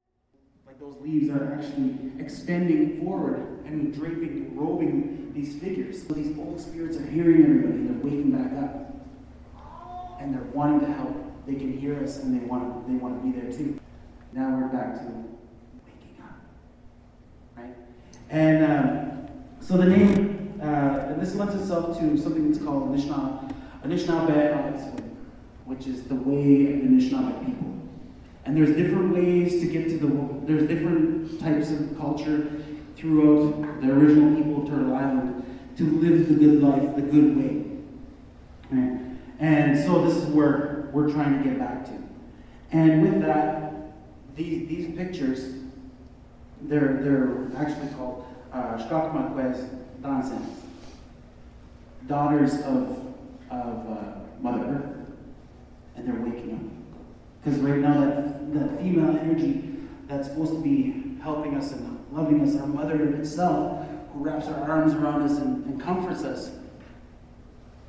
Like those leaves are actually extending forward and draping robing these figures. So these old spirits are hearing everybody and they're waking back up. And they're wanting to help. They can hear us and they want to, they want to be there too. Now we're back to waking up, right? And um, so the name, uh, this lends itself to something that's called Anishinaabe, Anishinaabe, which is the way of the Anishinaabe people. And there's different ways to get to the, there's different types of culture throughout the original people of Turtle Island to live the good life, the good way. Right? And so this is where we're trying to get back to. And with that, these, these pictures, they're, they're actually called uh, Shkakmakwes Dansens, daughters of, of uh, Mother Earth. And they're waking up. Because right now, that, that female energy that's supposed to be helping us and loving us, our mother in itself, who wraps her arms around us and, and comforts us,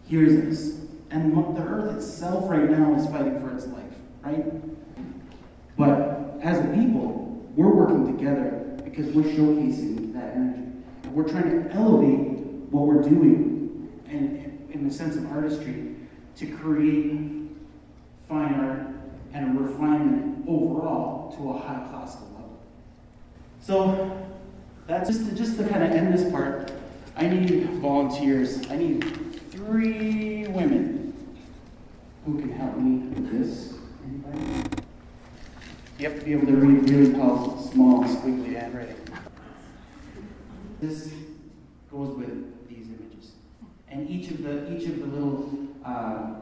hears us. And the earth itself right now is fighting for its life, right? But as a people, we're working together because we're showcasing that energy. And we're trying to elevate what we're doing and in the sense of artistry to create fine art and a refinement overall to a high classical level. So that's just to, just to kind of end this part. I need volunteers. I need three women who can help me with this. Anybody? You have to be able to read really tall, small, squiggly handwriting. This goes with these images, and each of the each of the little uh,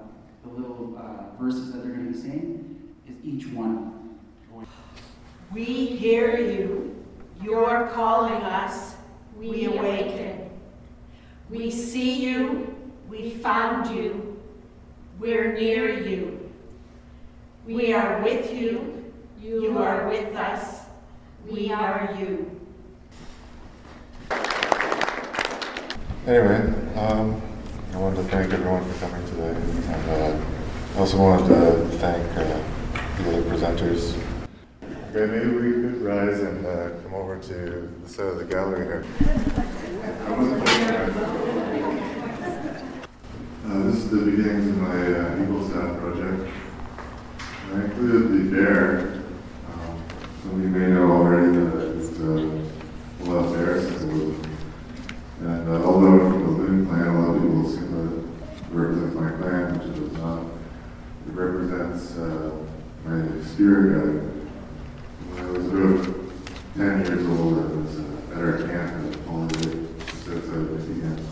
the little uh, verses that they're going to be saying is each one. We hear you. You're calling us. We awaken. We see you. We found you. We're near you. We are with you. You are with us. We are you. Anyway, um, I wanted to thank everyone for coming today. And uh, I also wanted to thank uh, the other presenters. Okay, maybe we could rise and uh, come over to the side of the gallery here. Uh, this is the beginnings of my uh, Eagle Staff project. I included the bear. Um, some of you may know already that it's uh, a wild bear symbolism. And uh, although from plan, a lot of people seem to represent my plan, which it does not. It represents uh, my spirit. When I was about 10 years old, I was uh, at our camp at Holy just outside Michigan.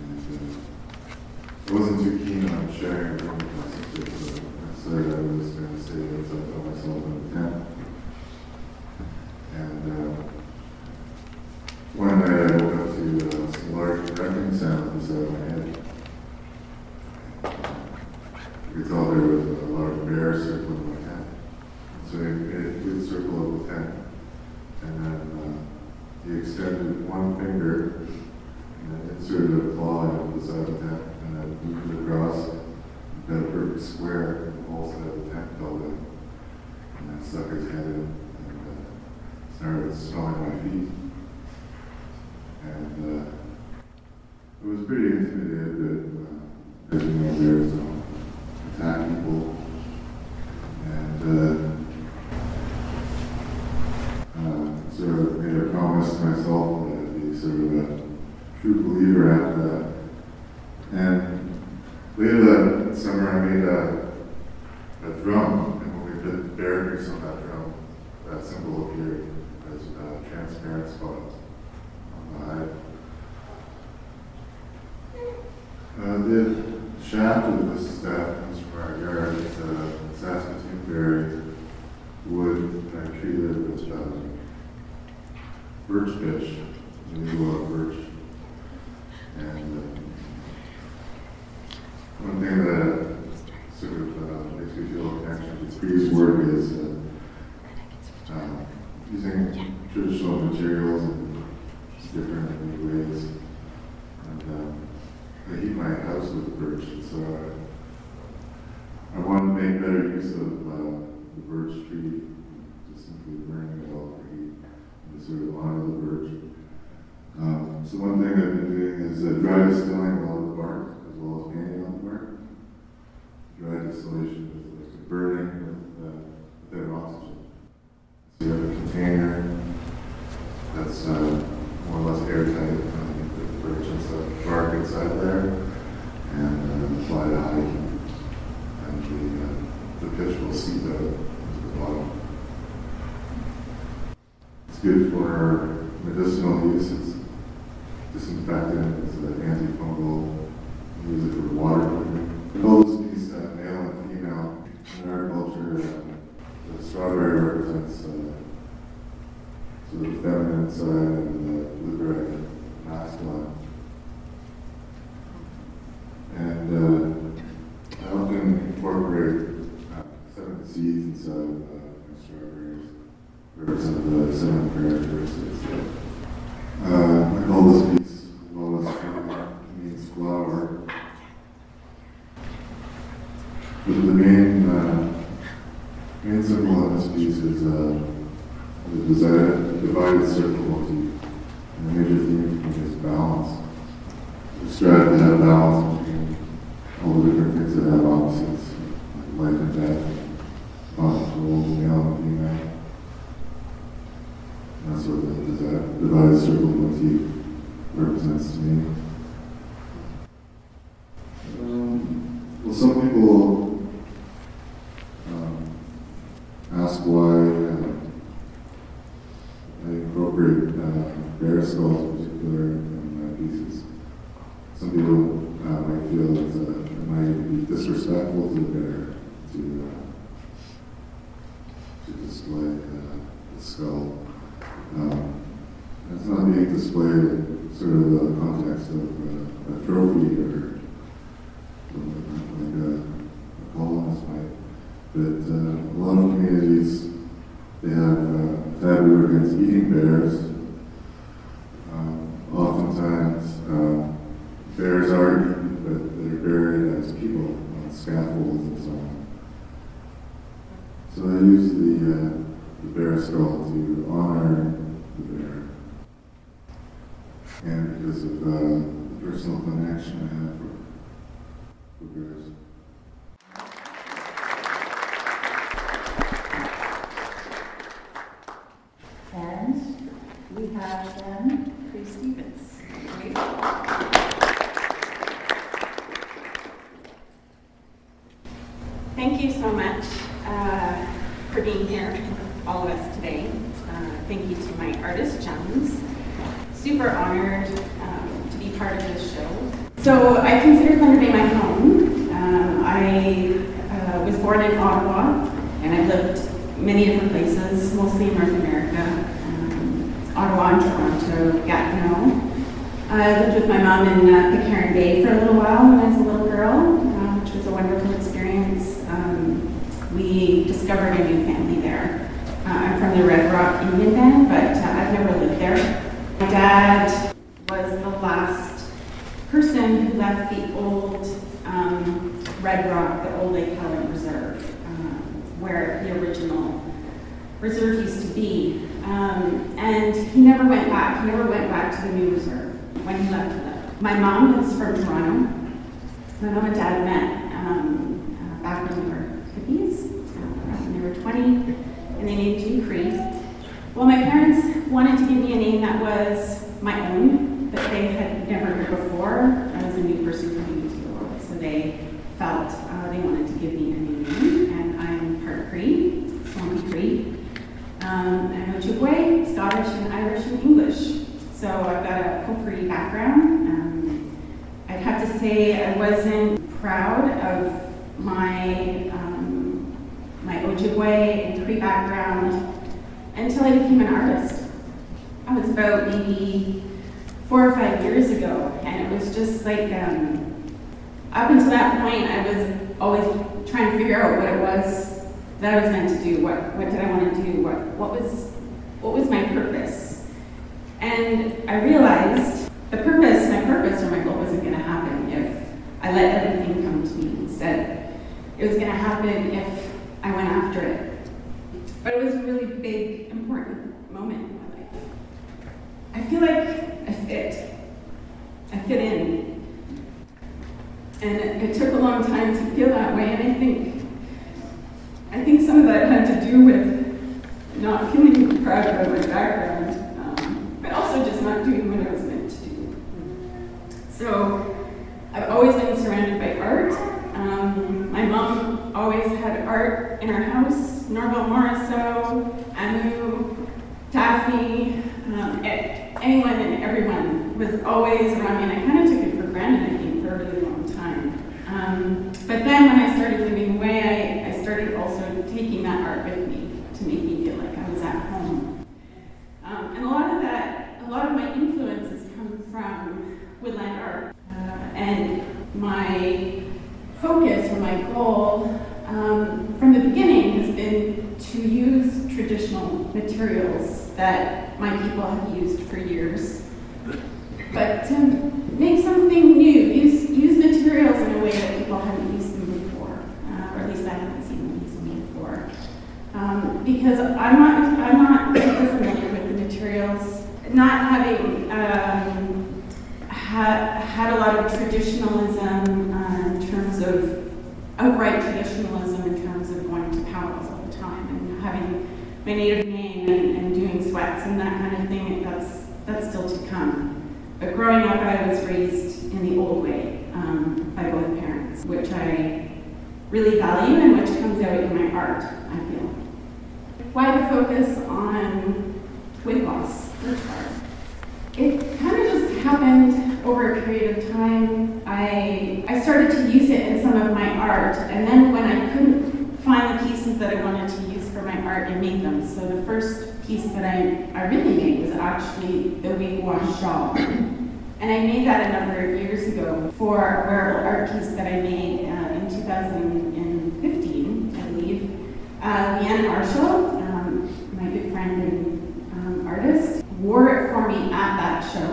And uh, I wasn't too keen on sharing it my sisters, so I decided I was going to stay outside by myself in the tent. And uh, one night I woke up to uh, some large cracking sounds inside my head. You could tell there was a large bear circling my tent. So a good circle of the tent. And then uh, he extended one finger and inserted a claw into the side of the tent and then moved it across. A perfect square and the whole side of the tent fell in. And then stuck his head in and uh, started smelling my feet. And uh, it was pretty intimidated that, uh, you know, bears don't attack people. And uh, uh, sort of made a promise to myself that I'd be sort of a true believer after that. And later that summer, I made a, a drum, and when we put bear grease on that drum, that symbol appeared as a transparent spot. I uh, the shaft of this staff comes from our yard. It's a Saskatoon berry wood. I treated it with um, birch pitch. We use a lot of birch. And uh, one thing that sort of uh, makes me feel a connection to Cree's work is uh, uh, using traditional materials and different in many ways. And um, I heat my house with birch, and so I, I wanted to make better use of uh, the birch tree, just simply burning it all for heat, and sort of honor the birch. Um, so one thing I've been doing is uh, dry distilling a lot of the bark, as well as painting on the bark. Dry distillation is like burning with, uh, without oxygen. So you have a container that's uh, more or less airtight, um, with birch and stuff, bark inside there, and uh, apply the high heat, and the, uh, seep out the bottom. It's good for medicinal use. It's disinfectant. It's an antifungal. Use it for water this piece uh, male and female. In our culture, uh, the strawberry represents uh, sort of the feminine side and the blueberry masculine. And uh, I often incorporate uh, seven seeds inside uh, my strawberries, represent the seven characteristics. Uh, I call this piece Lotus means flower. But the main, uh, main symbol on this piece is uh, the desire, divided circle motif. And the major theme for me is balance. we strive to have balance between all the different things that have opposites, like life and death, bond roles, male and female. And that's what the desi- divided circle motif represents to me. Um, well, some people um, ask why uh, I incorporate uh, bear skulls in particular in my pieces. Some people uh, might feel it's uh, it might be disrespectful to the bear to uh, to display uh, the skull. Um, it's not being displayed in sort of the context of uh, a trophy or like a, a colonist might. But uh, a lot of communities, they have uh, taboo against eating bears. Um, oftentimes, uh, bears are eaten, but they're buried as people on scaffolds and so on. So I use the, uh, the bear skull to honor the bear. And because of uh, the personal connection I have for, for bears. And we have then Cree Stevens. Thank you so much uh, for being here, all of us today. Uh, thank you to my artist, Jones. Super honored um, to be part of this show. So I consider Thunder Bay my home. Um, I uh, was born in Ottawa, and I've lived many different places, mostly in North America. Um, Ottawa and Toronto, Gatineau. I lived with my mom in uh, Pitcairn Bay for a little while when I was a little girl, uh, which was a wonderful experience. Um, we discovered a new family there. Uh, I'm from the Red Rock Indian Band, but uh, I've never lived there. My dad was the last person who left the old um, Red Rock, the old Lake Helen Reserve, um, where the original reserve used to be. Um, and he never went back. He never went back to the new reserve when he left. My mom was from Toronto. My mom and dad met um, uh, back when they were hippies, uh, when they were 20, and they named me Cree. Well, my parents wanted to give me a name that was my own, but they had never heard before. I was a new person coming into the world, so they felt uh, they wanted to give me a new name, and I'm part Cree, Swampy Cree. Um, I'm Ojibwe, Scottish, and Irish, and English. So I've got a potpourri background. Have to say I wasn't proud of my um, my Ojibwe and Cree background until I became an artist. I was about maybe four or five years ago, and it was just like um, up until that point, I was always trying to figure out what it was that I was meant to do. What what did I want to do? What what was what was my purpose? And I realized the purpose, my purpose or my goal wasn't going to I let everything come to me. Instead, it was going to happen if I went after it. But it was a really big, important moment in my life. I feel like I fit. I fit in. And it, took a long time to feel that way, and I think I think some of that had to do with not feeling proud of my background, um, but also just not doing what I was meant to do. So I've always been surrounded by art. Um, my mom always had art in our house. Norval Morrisseau, Anu, Daphne, um, anyone and everyone was always around me, and I kind of took it for granted, I think, for a really long time. Um, but then when I started living away, I, I started also taking that art with me to make me feel like I was at home. Um, and a lot of that, a lot of my influences come from woodland art. And my focus or my goal um, from the beginning has been to use traditional materials that my people have used for years, but to make something new, use, use materials in a way that people haven't used them before, uh, or at least I haven't seen them use them before. Um, because I'm not, I'm not super familiar with the materials, not having um, had, had a lot of traditionalism uh, in terms of outright traditionalism in terms of going to powwows all the time and having my native name and, and and that kind of thing. That's that's still to come. But growing up, I was raised in the old way um, by both parents, which I really value and which comes out in my art. I feel. Why the focus on wiigwaas? It kind of just happened over a period of time. I, I started to use it in some of my art, and then when I couldn't find the pieces that I wanted to use for my art, I made them. So the first piece that I, I really made was actually the wiigwaas shawl. And I made that a number of years ago for a wearable art piece that I made uh, in 2015, I believe. Uh, Leanne Marshall, um, my good friend and um, artist, wore it for me at that show.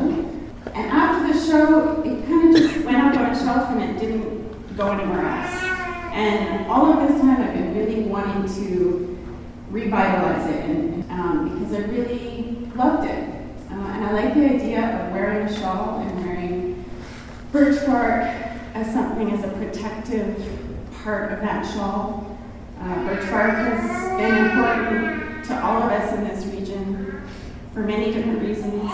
And after the show, it kind of just went up on a shelf and it didn't go anywhere else. And all of this time, I've been really wanting to revitalize it and, um, because I really loved it. Uh, and I like the idea of wearing a shawl and wearing birch bark as something as a protective part of that shawl. Uh, birch bark has been important to all of us in this region for many different reasons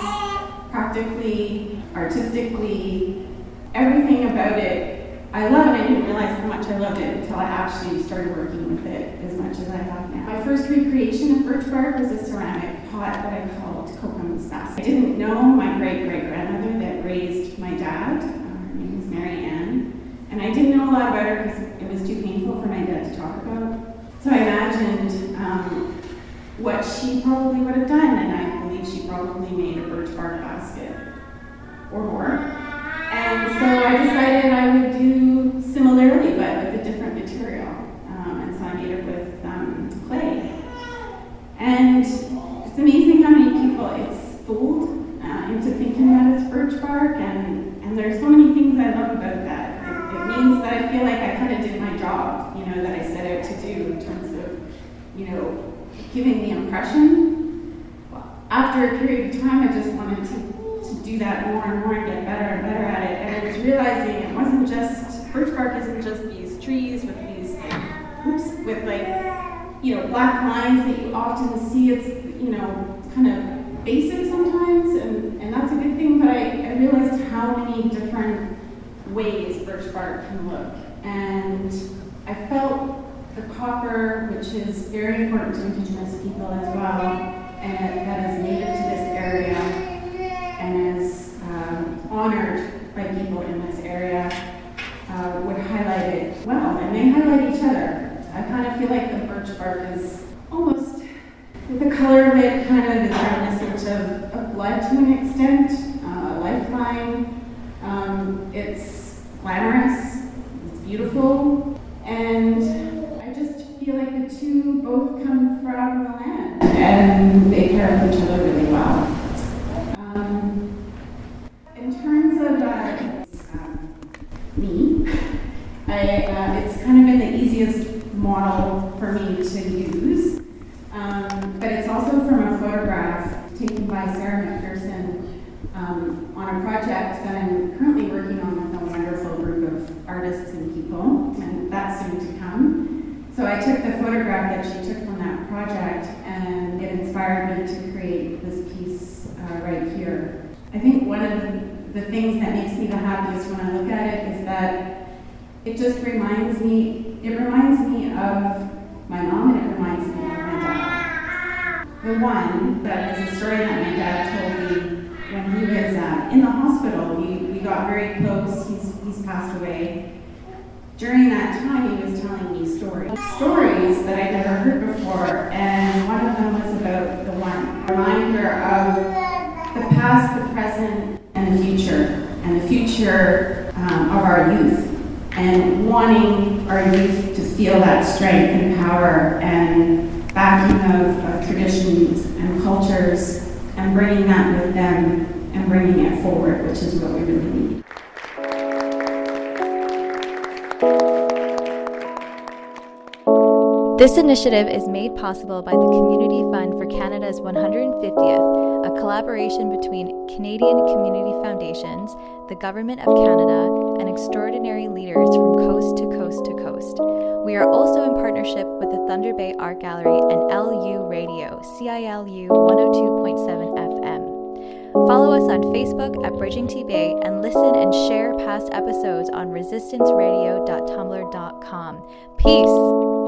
practically, artistically, everything about it. I love it. I didn't realize how much I loved it until I actually started working with it as much as I have. My first recreation of birch bark was a ceramic pot that I called Kokum's Basket. I didn't know my great great grandmother that raised my dad. Um, her name was Mary Ann. And I didn't know a lot about her because it was too painful for my dad to talk about. So I imagined um, what she probably would have done, and I believe she probably made a birch bark basket or more. And so I decided I would do similarly, but with a different material. Um, and so I made it with um, clay. And it's amazing how many people it's fooled uh, into thinking that it's birch bark, and, and there's so many things I love about that. It, it means that I feel like I kind of did my job, you know, that I set out to do in terms of, you know, After a period of time, I just wanted to, to do that more and more and get better and better at it. And I was realizing it wasn't just, birch bark isn't just these trees with these, oops, with like, you know, black lines that you often see. It's, you know, kind of basic sometimes, and, and that's a good thing, but I, I realized how many different ways birch bark can look. And I felt the copper, which is very important to Indigenous people as well, and that is native to this area and is um, honored by people in this area, uh, would highlight it well, and they highlight each other. I kind of feel like the birch bark is almost, the color of it kind of is reminiscent of, of blood to an extent, uh, lifeline. Um, it's glamorous, it's beautiful, and I just feel like the two both come from the land and they pair with each other really well. Um, in terms of uh, um, me, I, uh, it's kind of been the easiest model for me to use, um, but it's also from a photograph taken by Sarah McPherson um, on a project that I'm currently working on with a wonderful group of artists and people, and that's soon to come. So I took the photograph that she took from that project, and it inspired me to create this piece uh, right here. I think one of the, the things that makes me the happiest when I look at it is that it just reminds me, it reminds me of my mom and it reminds me of my dad. The one that is a story that my dad told me when he was uh, in the hospital. We, we got very close, he's, he's passed away. During that time, he was telling me stories. Stories that I'd never heard before, and one of them was about the one. Reminder of the past, the present, and the future, and the future um, of our youth and wanting our youth to feel that strength and power and backing of, of traditions and cultures and bringing that with them and bringing it forward, which is what we really need. This initiative is made possible by the Community Fund for Canada's 150th, a collaboration between Canadian Community Foundations, the Government of Canada, and extraordinary leaders from coast to coast to coast. We are also in partnership with the Thunder Bay Art Gallery and LU Radio, CILU 102.7 FM. Follow us on Facebook at Bridging T Bay and listen and share past episodes on resistanceradio.tumblr.com. Peace!